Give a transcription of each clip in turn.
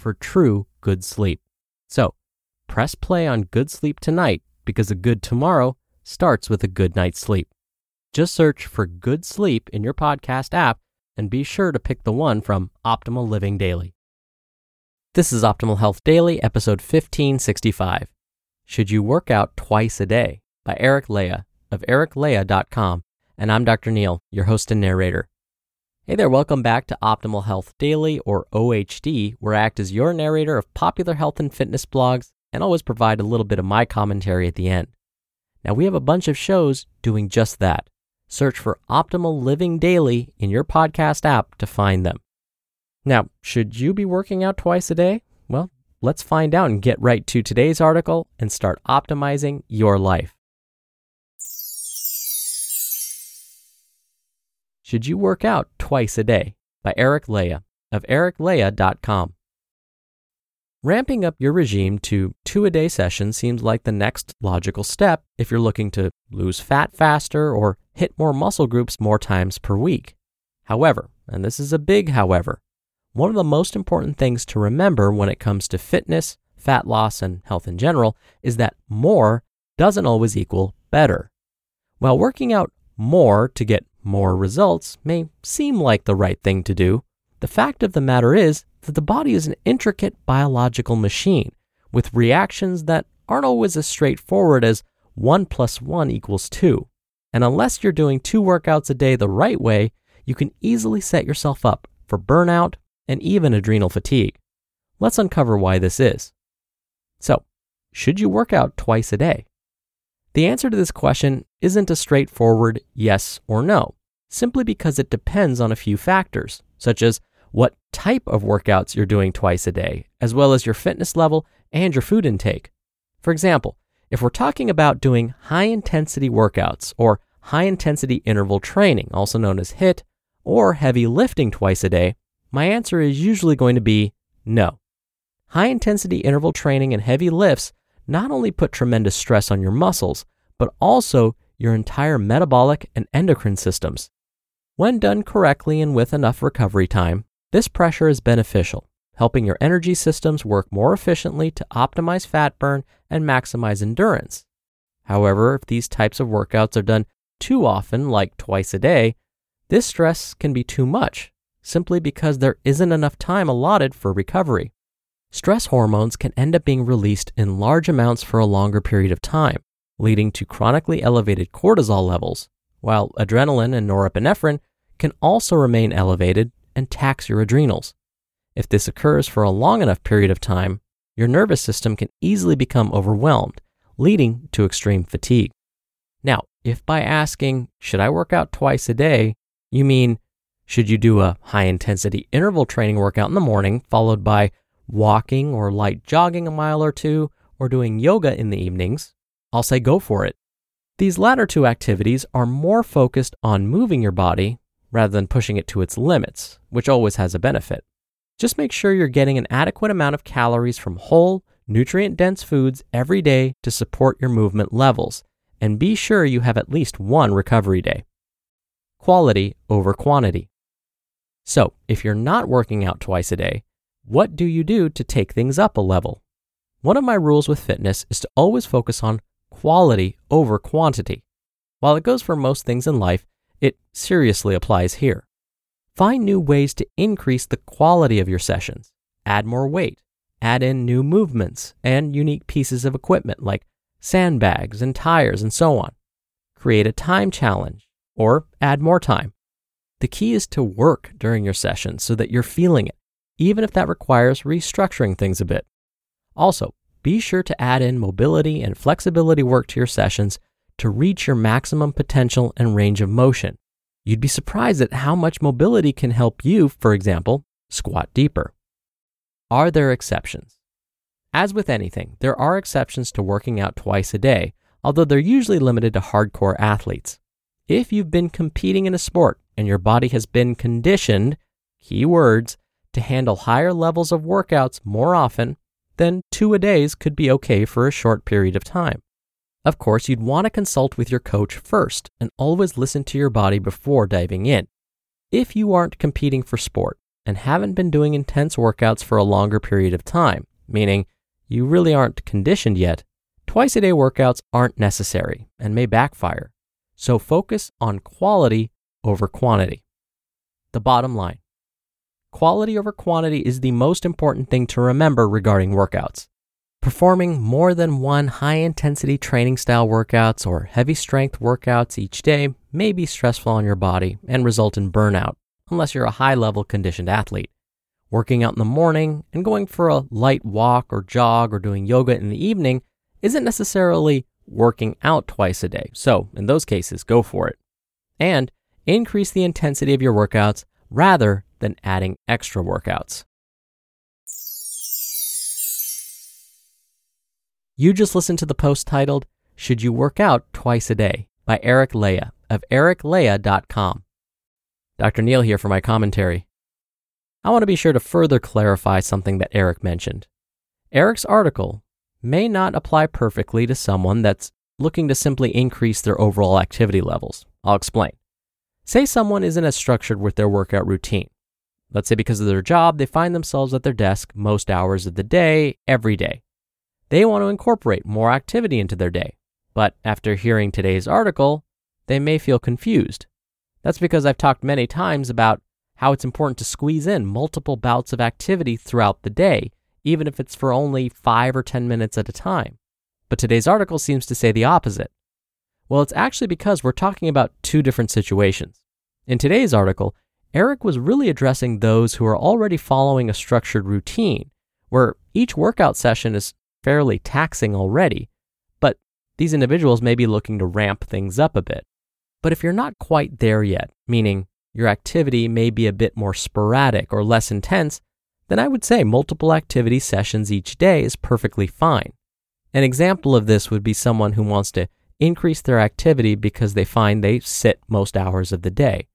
for true good sleep. So, press play on good sleep tonight because a good tomorrow starts with a good night's sleep. Just search for good sleep in your podcast app and be sure to pick the one from Optimal Living Daily. This is Optimal Health Daily, episode 1565. Should you work out twice a day? by Eric Leija of ericleija.com. And I'm Dr. Neal, your host and narrator. Hey there, welcome back to Optimal Health Daily, or OHD, where I act as your narrator of popular health and fitness blogs and always provide a little bit of my commentary at the end. Now, we have a bunch of shows doing just that. Search for Optimal Living Daily in your podcast app to find them. Now, should you be working out twice a day? Well, let's find out and get right to today's article and start optimizing your life. Should You Work Out Twice a Day? by Eric Leija of ericleija.com. Ramping up your regime to two a day sessions seems like the next logical step if you're looking to lose fat faster or hit more muscle groups more times per week. However, and this is a big however, one of the most important things to remember when it comes to fitness, fat loss, and health in general is that more doesn't always equal better. While working out more to get more results may seem like the right thing to do, the fact of the matter is that the body is an intricate biological machine with reactions that aren't always as straightforward as 1 plus 1 equals 2. And unless you're doing two workouts a day the right way, you can easily set yourself up for burnout and even adrenal fatigue. Let's uncover why this is. So, should you work out twice a day? The answer to this question isn't a straightforward yes or no, simply because it depends on a few factors, such as what type of workouts you're doing twice a day, as well as your fitness level and your food intake. For example, if we're talking about doing high intensity workouts or high intensity interval training, also known as HIIT, or heavy lifting twice a day, my answer is usually going to be no. High intensity interval training and heavy lifts not only put tremendous stress on your muscles, but also your entire metabolic and endocrine systems. When done correctly and with enough recovery time, this pressure is beneficial, helping your energy systems work more efficiently to optimize fat burn and maximize endurance. However, if these types of workouts are done too often, like twice a day, this stress can be too much, simply because there isn't enough time allotted for recovery. Stress hormones can end up being released in large amounts for a longer period of time, leading to chronically elevated cortisol levels, while adrenaline and norepinephrine can also remain elevated and tax your adrenals. If this occurs for a long enough period of time, your nervous system can easily become overwhelmed, leading to extreme fatigue. Now, if by asking, should I work out twice a day, you mean, should you do a high intensity interval training workout in the morning, followed by walking or light jogging a mile or two, or doing yoga in the evenings, I'll say go for it. These latter two activities are more focused on moving your body rather than pushing it to its limits, which always has a benefit. Just make sure you're getting an adequate amount of calories from whole, nutrient dense foods every day to support your movement levels, and be sure you have at least one recovery day. Quality over quantity. So, if you're not working out twice a day, what do you do to take things up a level? One of my rules with fitness is to always focus on quality over quantity. While it goes for most things in life, it seriously applies here. Find new ways to increase the quality of your sessions. Add more weight, add in new movements and unique pieces of equipment like sandbags and tires and so on. Create a time challenge or add more time. The key is to work during your session so that you're feeling it, even if that requires restructuring things a bit. Also, be sure to add in mobility and flexibility work to your sessions to reach your maximum potential and range of motion. You'd be surprised at how much mobility can help you, for example, squat deeper. Are there exceptions? As with anything, there are exceptions to working out twice a day, although they're usually limited to hardcore athletes. If you've been competing in a sport and your body has been conditioned, key words, to handle higher levels of workouts more often, then two a days could be okay for a short period of time. Of course, you'd want to consult with your coach first and always listen to your body before diving in. If you aren't competing for sport and haven't been doing intense workouts for a longer period of time, meaning you really aren't conditioned yet, twice a day workouts aren't necessary and may backfire. So focus on quality over quantity. The bottom line quality over quantity is the most important thing to remember regarding workouts. Performing more than one high intensity training style workouts or heavy strength workouts each day may be stressful on your body and result in burnout, unless you're a high level conditioned athlete. Working out in the morning and going for a light walk or jog or doing yoga in the evening isn't necessarily working out twice a day. So, in those cases, go for it. And increase the intensity of your workouts rather than adding extra workouts. You just listened to the post titled, Should You Work Out Twice a Day by Eric Leija of ericleija.com. Dr. Neal here for my commentary. I want to be sure to further clarify something that Eric mentioned. Eric's article may not apply perfectly to someone that's looking to simply increase their overall activity levels. I'll explain. Say someone isn't as structured with their workout routine. Let's say because of their job, they find themselves at their desk most hours of the day, every day. They want to incorporate more activity into their day. But after hearing today's article, they may feel confused. That's because I've talked many times about how it's important to squeeze in multiple bouts of activity throughout the day, even if it's for only 5 or 10 minutes at a time. But today's article seems to say the opposite. Well, it's actually because we're talking about two different situations. In today's article, Eric was really addressing those who are already following a structured routine, where each workout session is fairly taxing already, but these individuals may be looking to ramp things up a bit. But if you're not quite there yet, meaning your activity may be a bit more sporadic or less intense, then I would say multiple activity sessions each day is perfectly fine. An example of this would be someone who wants to increase their activity because they find they sit most hours of the day.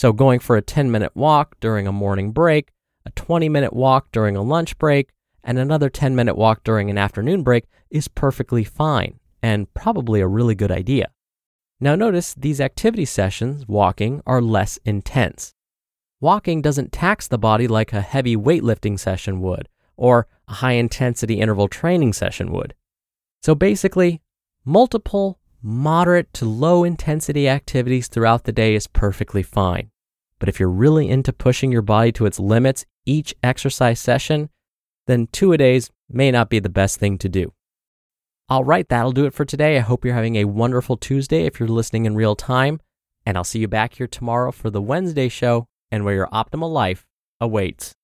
So, going for a 10 minute walk during a morning break, a 20 minute walk during a lunch break, and another 10 minute walk during an afternoon break is perfectly fine and probably a really good idea. Now, notice these activity sessions, walking, are less intense. Walking doesn't tax the body like a heavy weightlifting session would, or a high intensity interval training session would. So basically, multiple moderate to low intensity activities throughout the day is perfectly fine. But if you're really into pushing your body to its limits each exercise session, then two a days may not be the best thing to do. All right, that'll do it for today. I hope you're having a wonderful Tuesday if you're listening in real time. And I'll see you back here tomorrow for the Wednesday show and where your optimal life awaits.